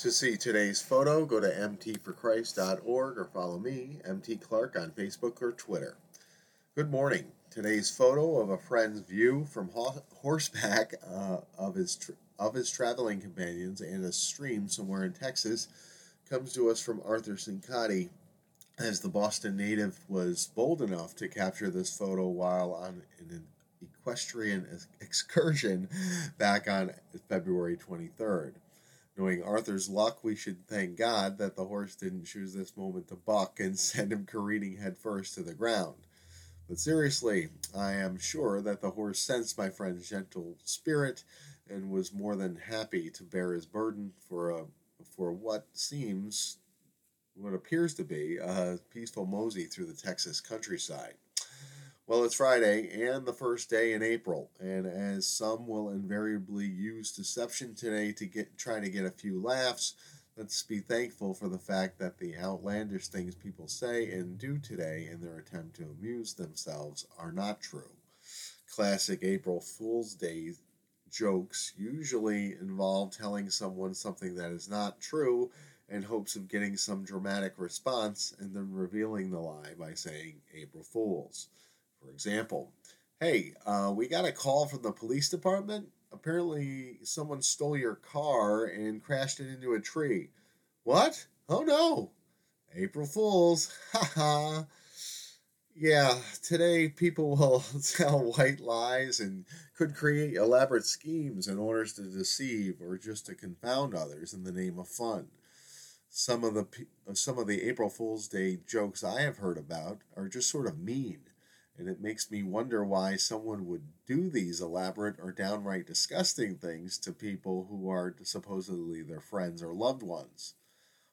To see today's photo, go to mtforchrist.org or follow me, MT Clark, on Facebook or Twitter. Good morning. Today's photo of a friend's view from ho- horseback uh, of his tr- of his traveling companions and a stream somewhere in Texas comes to us from Arthur Cincotti, as the Boston native was bold enough to capture this photo while on an equestrian excursion back on February 23rd. Knowing Arthur's luck, we should thank God that the horse didn't choose this moment to buck and send him careening headfirst to the ground. But seriously, I am sure that the horse sensed my friend's gentle spirit and was more than happy to bear his burden for a for what seems what appears to be a peaceful mosey through the Texas countryside. Well, it's Friday and the first day in April, and as some will invariably use deception today to get try to get a few laughs, let's be thankful for the fact that the outlandish things people say and do today in their attempt to amuse themselves are not true. Classic April Fool's Day jokes usually involve telling someone something that is not true in hopes of getting some dramatic response and then revealing the lie by saying April Fools. For example, hey, uh, we got a call from the police department. Apparently, someone stole your car and crashed it into a tree. What? Oh no! April Fools! Ha ha! Yeah, today people will tell white lies and could create elaborate schemes in order to deceive or just to confound others in the name of fun. Some of the some of the April Fool's Day jokes I have heard about are just sort of mean and it makes me wonder why someone would do these elaborate or downright disgusting things to people who are supposedly their friends or loved ones.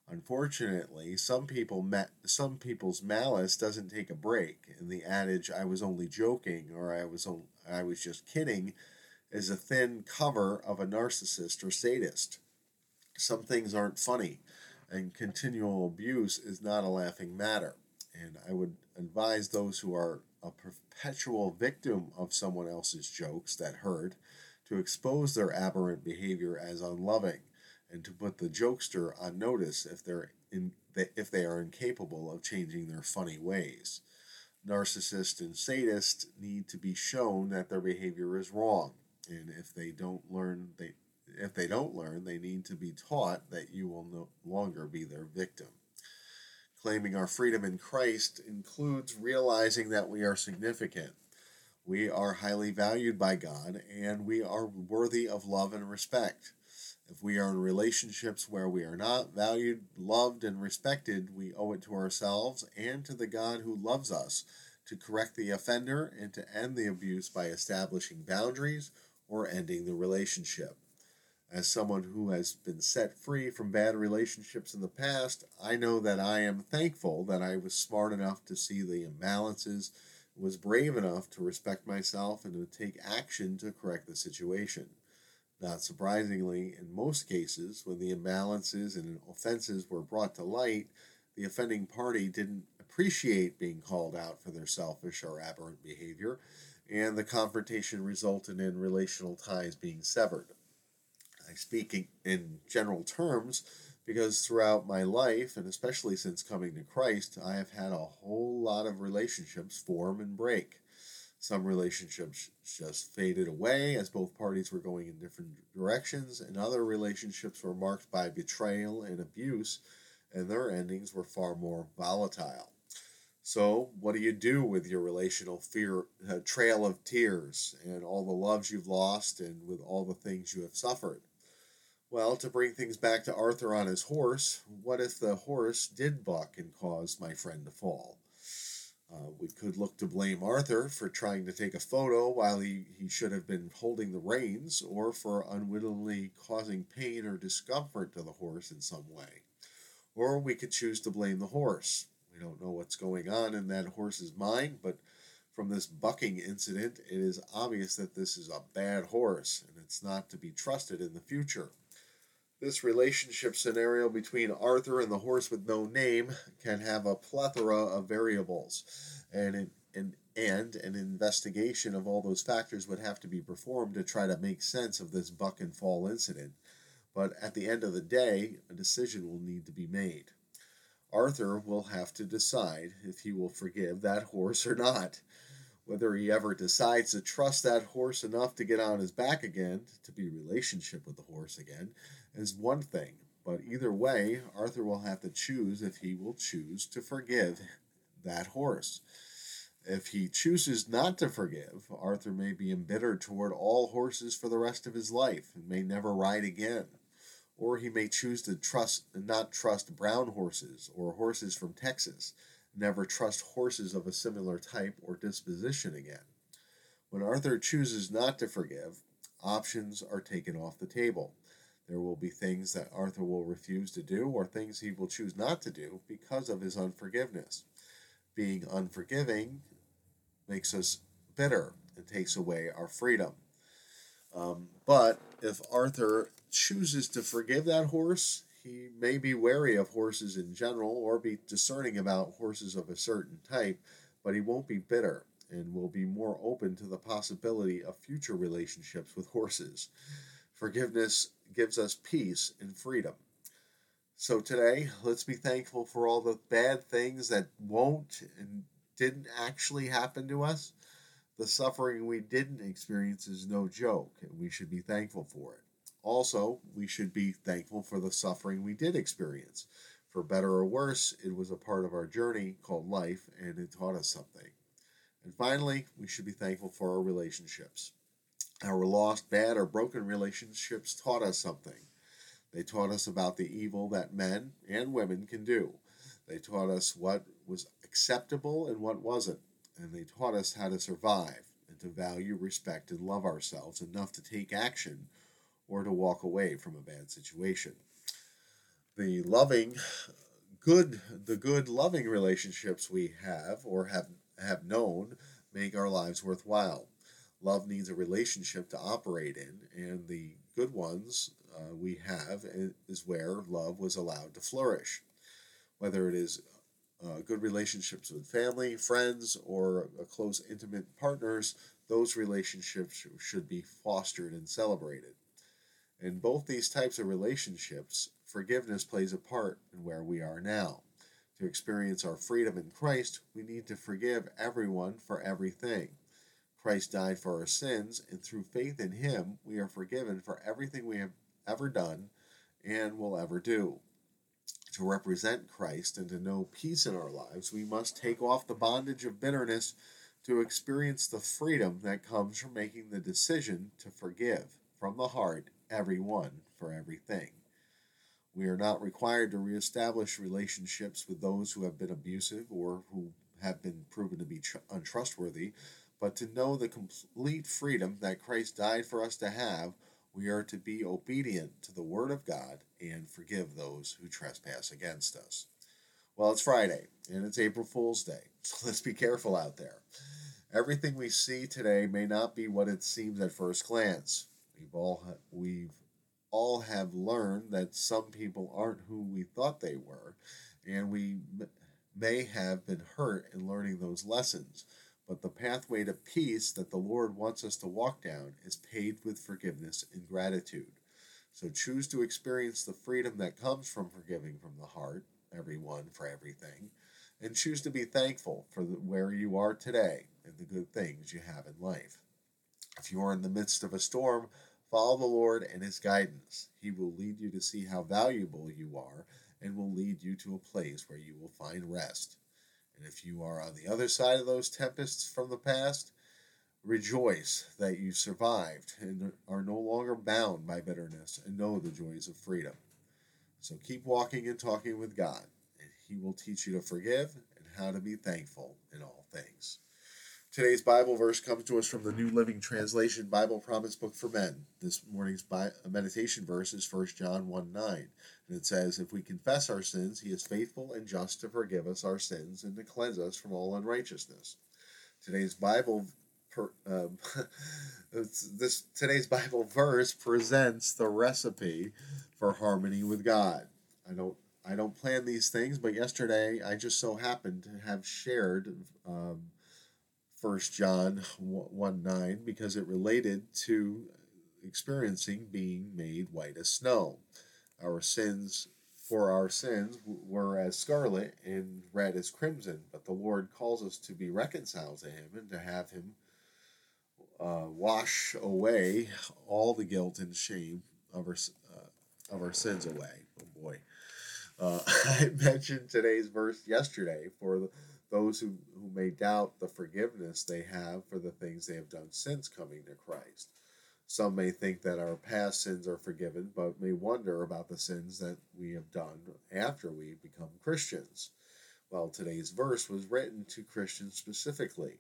Unfortunately, some people ma- some people's malice doesn't take a break, and the adage "I was only joking" or "I was I was just kidding" is a thin cover of a narcissist or sadist. Some things aren't funny, and continual abuse is not a laughing matter. And I would advise those who are a perpetual victim of someone else's jokes that hurt, to expose their aberrant behavior as unloving, and to put the jokester on notice if they're in, if they are incapable of changing their funny ways. Narcissists and sadists need to be shown that their behavior is wrong, and if they don't learn, they if they don't learn, they need to be taught that you will no longer be their victim. Claiming our freedom in Christ includes realizing that we are significant. We are highly valued by God and we are worthy of love and respect. If we are in relationships where we are not valued, loved, and respected, we owe it to ourselves and to the God who loves us to correct the offender and to end the abuse by establishing boundaries or ending the relationship. As someone who has been set free from bad relationships in the past, I know that I am thankful that I was smart enough to see the imbalances, was brave enough to respect myself, and to take action to correct the situation. Not surprisingly, in most cases, when the imbalances and offenses were brought to light, the offending party didn't appreciate being called out for their selfish or aberrant behavior, and the confrontation resulted in relational ties being severed. I speak in general terms because throughout my life, and especially since coming to Christ, I have had a whole lot of relationships form and break. Some relationships just faded away as both parties were going in different directions, and other relationships were marked by betrayal and abuse, and their endings were far more volatile. So, what do you do with your relational fear, uh, trail of tears and all the loves you've lost and with all the things you have suffered? Well, to bring things back to Arthur on his horse, what if the horse did buck and cause my friend to fall? Uh, we could look to blame Arthur for trying to take a photo while he, he should have been holding the reins, or for unwittingly causing pain or discomfort to the horse in some way. Or we could choose to blame the horse. We don't know what's going on in that horse's mind, but from this bucking incident, it is obvious that this is a bad horse and it's not to be trusted in the future. This relationship scenario between Arthur and the horse with no name can have a plethora of variables, and an, and an investigation of all those factors would have to be performed to try to make sense of this buck and fall incident. but at the end of the day, a decision will need to be made. Arthur will have to decide if he will forgive that horse or not. Whether he ever decides to trust that horse enough to get on his back again, to be relationship with the horse again, is one thing. But either way, Arthur will have to choose if he will choose to forgive that horse. If he chooses not to forgive, Arthur may be embittered toward all horses for the rest of his life and may never ride again. Or he may choose to trust not trust brown horses or horses from Texas, never trust horses of a similar type or disposition again. When Arthur chooses not to forgive, options are taken off the table. There will be things that Arthur will refuse to do or things he will choose not to do because of his unforgiveness. Being unforgiving makes us bitter and takes away our freedom. Um, but if Arthur chooses to forgive that horse, he may be wary of horses in general or be discerning about horses of a certain type, but he won't be bitter and will be more open to the possibility of future relationships with horses. Forgiveness gives us peace and freedom. So today, let's be thankful for all the bad things that won't and didn't actually happen to us, the suffering we didn't experience is no joke, and we should be thankful for it. Also, we should be thankful for the suffering we did experience. For better or worse, it was a part of our journey called life, and it taught us something. And finally, we should be thankful for our relationships. Our lost, bad, or broken relationships taught us something. They taught us about the evil that men and women can do. They taught us what was acceptable and what wasn't, and they taught us how to survive and to value, respect, and love ourselves enough to take action or to walk away from a bad situation. The loving, good, the good, loving relationships we have or have have known make our lives worthwhile. Love needs a relationship to operate in, and the good ones uh, we have is where love was allowed to flourish. Whether it is uh, good relationships with family, friends, or close, intimate partners, those relationships should be fostered and celebrated. In both these types of relationships, forgiveness plays a part in where we are now. To experience our freedom in Christ, we need to forgive everyone for everything. Christ died for our sins, and through faith in Him, we are forgiven for everything we have ever done and will ever do to represent Christ and to know peace in our lives, we must take off the bondage of bitterness to experience the freedom that comes from making the decision to forgive from the heart everyone for everything. We are not required to reestablish relationships with those who have been abusive or who have been proven to be tr- untrustworthy, but to know the complete freedom that Christ died for us to have we are to be obedient to the Word of God and forgive those who trespass against us. Well, it's Friday and it's April Fool's Day, so let's be careful out there. Everything we see today may not be what it seems at first glance. We've all we've all have learned that some people aren't who we thought they were, and we may have been hurt in learning those lessons. But the pathway to peace that the Lord wants us to walk down is paved with forgiveness and gratitude. So choose to experience the freedom that comes from forgiving from the heart, everyone for everything, and choose to be thankful for the, where you are today and the good things you have in life. If you are in the midst of a storm, follow the Lord and His guidance. He will lead you to see how valuable you are and will lead you to a place where you will find rest. And if you are on the other side of those tempests from the past, rejoice that you survived and are no longer bound by bitterness and know the joys of freedom. So keep walking and talking with God, and He will teach you to forgive and how to be thankful in all things. Today's Bible verse comes to us from the New Living Translation Bible Promise Book for Men. This morning's meditation verse is 1 John 1 9. And it says, If we confess our sins, he is faithful and just to forgive us our sins and to cleanse us from all unrighteousness. Today's Bible per, um, this today's Bible verse presents the recipe for harmony with God. I don't I don't plan these things, but yesterday I just so happened to have shared um, First John one nine because it related to experiencing being made white as snow. Our sins, for our sins, were as scarlet and red as crimson, but the Lord calls us to be reconciled to Him and to have Him uh, wash away all the guilt and shame of our uh, of our sins away. Oh boy. Uh, I mentioned today's verse yesterday for those who, who may doubt the forgiveness they have for the things they have done since coming to Christ. Some may think that our past sins are forgiven, but may wonder about the sins that we have done after we become Christians. Well, today's verse was written to Christians specifically.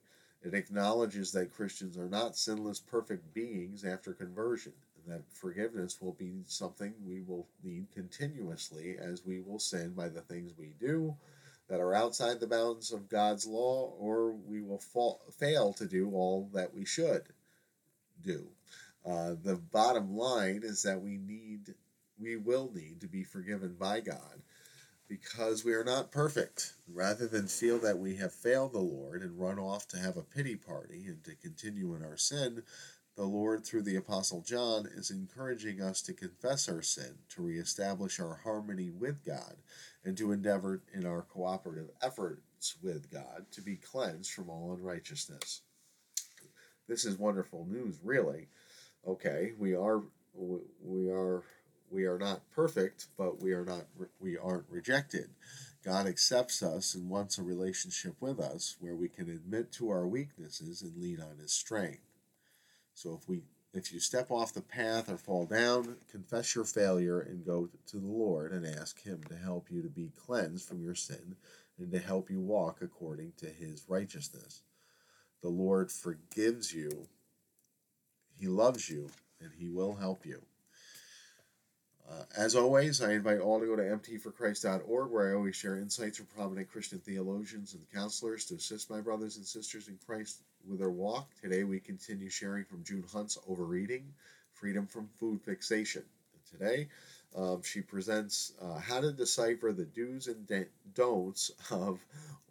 It acknowledges that Christians are not sinless, perfect beings after conversion, and that forgiveness will be something we will need continuously as we will sin by the things we do that are outside the bounds of God's law, or we will fall, fail to do all that we should do. Uh, the bottom line is that we need, we will need to be forgiven by God because we are not perfect. Rather than feel that we have failed the Lord and run off to have a pity party and to continue in our sin, the Lord, through the Apostle John, is encouraging us to confess our sin, to reestablish our harmony with God, and to endeavor in our cooperative efforts with God to be cleansed from all unrighteousness. This is wonderful news, really. Okay, we are we are we are not perfect, but we are not we aren't rejected. God accepts us and wants a relationship with us where we can admit to our weaknesses and lean on his strength. So if we if you step off the path or fall down, confess your failure and go to the Lord and ask him to help you to be cleansed from your sin and to help you walk according to his righteousness. The Lord forgives you. He loves you and he will help you. Uh, as always, I invite all to go to mtforchrist.org, where I always share insights from prominent Christian theologians and counselors to assist my brothers and sisters in Christ with their walk. Today, we continue sharing from June Hunt's Overeating Freedom from Food Fixation. And today, um, she presents uh, how to decipher the do's and don'ts of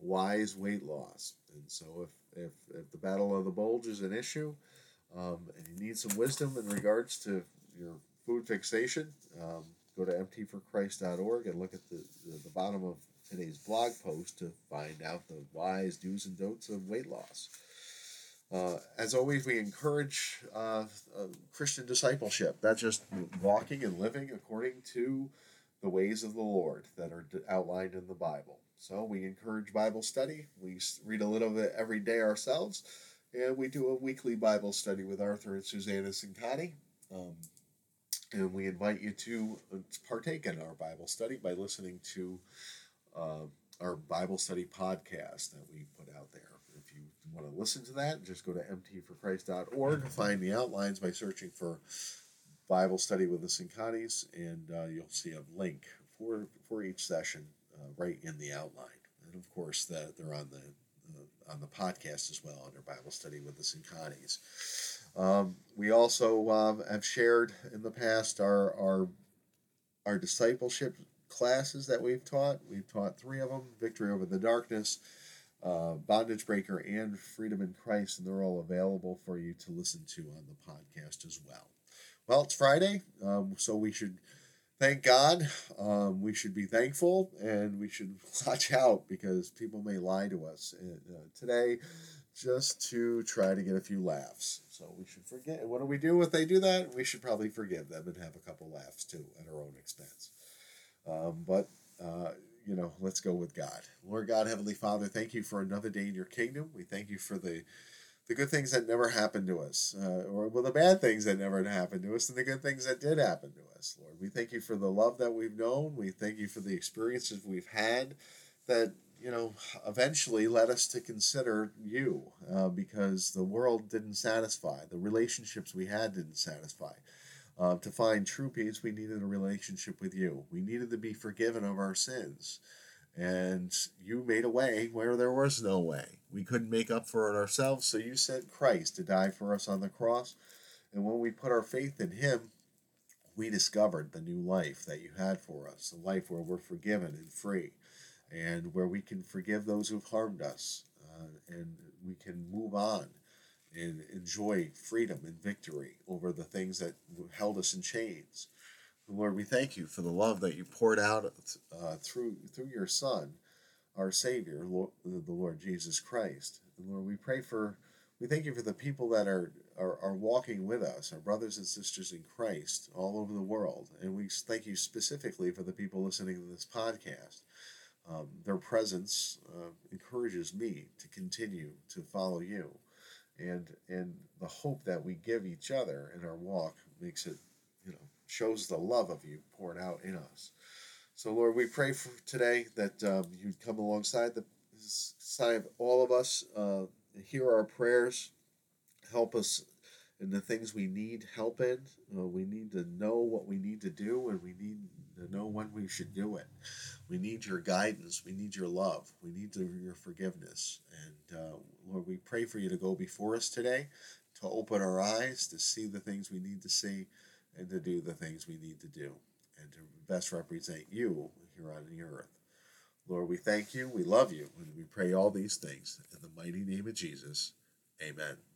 wise weight loss. And so, if, if, if the battle of the bulge is an issue, um, and you need some wisdom in regards to your food fixation, um, go to mtforchrist.org and look at the, the, the, bottom of today's blog post to find out the whys, do's, and don'ts of weight loss. Uh, as always, we encourage uh, uh, Christian discipleship. That's just walking and living according to the ways of the Lord that are outlined in the Bible. So we encourage Bible study. We read a little bit every day ourselves, and we do a weekly Bible study with Arthur and Susanna Sincani. Um, and we invite you to uh, partake in our Bible study by listening to uh, our Bible study podcast that we put out there. If you want to listen to that, just go to mtforchrist.org, find the outlines by searching for Bible study with the Sincanis, and uh, you'll see a link for for each session uh, right in the outline. And of course, the, they're on the on the podcast as well under Bible study with the Sincanis. Um, we also um, have shared in the past our, our our discipleship classes that we've taught. We've taught three of them: Victory over the Darkness, uh, Bondage Breaker, and Freedom in Christ, and they're all available for you to listen to on the podcast as well. Well, it's Friday, um, so we should thank God. Um, we should be thankful, and we should watch out because people may lie to us. Uh, today, just to try to get a few laughs. So we should forget. What do we do if they do that? We should probably forgive them and have a couple laughs too at our own expense. Um, but, uh, you know, let's go with God. Lord God, Heavenly Father, thank you for another day in your kingdom. We thank you for the the good things that never happened to us, uh, or well, the bad things that never happened to us, and the good things that did happen to us, Lord. We thank you for the love that we've known. We thank you for the experiences we've had that you know, eventually led us to consider you uh, because the world didn't satisfy. The relationships we had didn't satisfy. Uh, to find true peace, we needed a relationship with you. We needed to be forgiven of our sins. And you made a way where there was no way. We couldn't make up for it ourselves, so you sent Christ to die for us on the cross. And when we put our faith in Him, we discovered the new life that you had for us, a life where we're forgiven and free and where we can forgive those who've harmed us uh, and we can move on and enjoy freedom and victory over the things that held us in chains. Lord, we thank you for the love that you poured out uh, through through your Son, our Savior, Lord, the Lord Jesus Christ. And Lord, we pray for, we thank you for the people that are, are are walking with us, our brothers and sisters in Christ all over the world, and we thank you specifically for the people listening to this podcast. Um, their presence uh, encourages me to continue to follow you, and and the hope that we give each other in our walk makes it, you know, shows the love of you poured out in us. So, Lord, we pray for today that um, you'd come alongside the side of all of us, uh, hear our prayers, help us in the things we need help in. Uh, we need to know what we need to do, and we need to know when we should do it. We need your guidance. We need your love. We need to, your forgiveness. And uh, Lord, we pray for you to go before us today, to open our eyes, to see the things we need to see, and to do the things we need to do, and to best represent you here on the earth. Lord, we thank you, we love you, and we pray all these things in the mighty name of Jesus. Amen.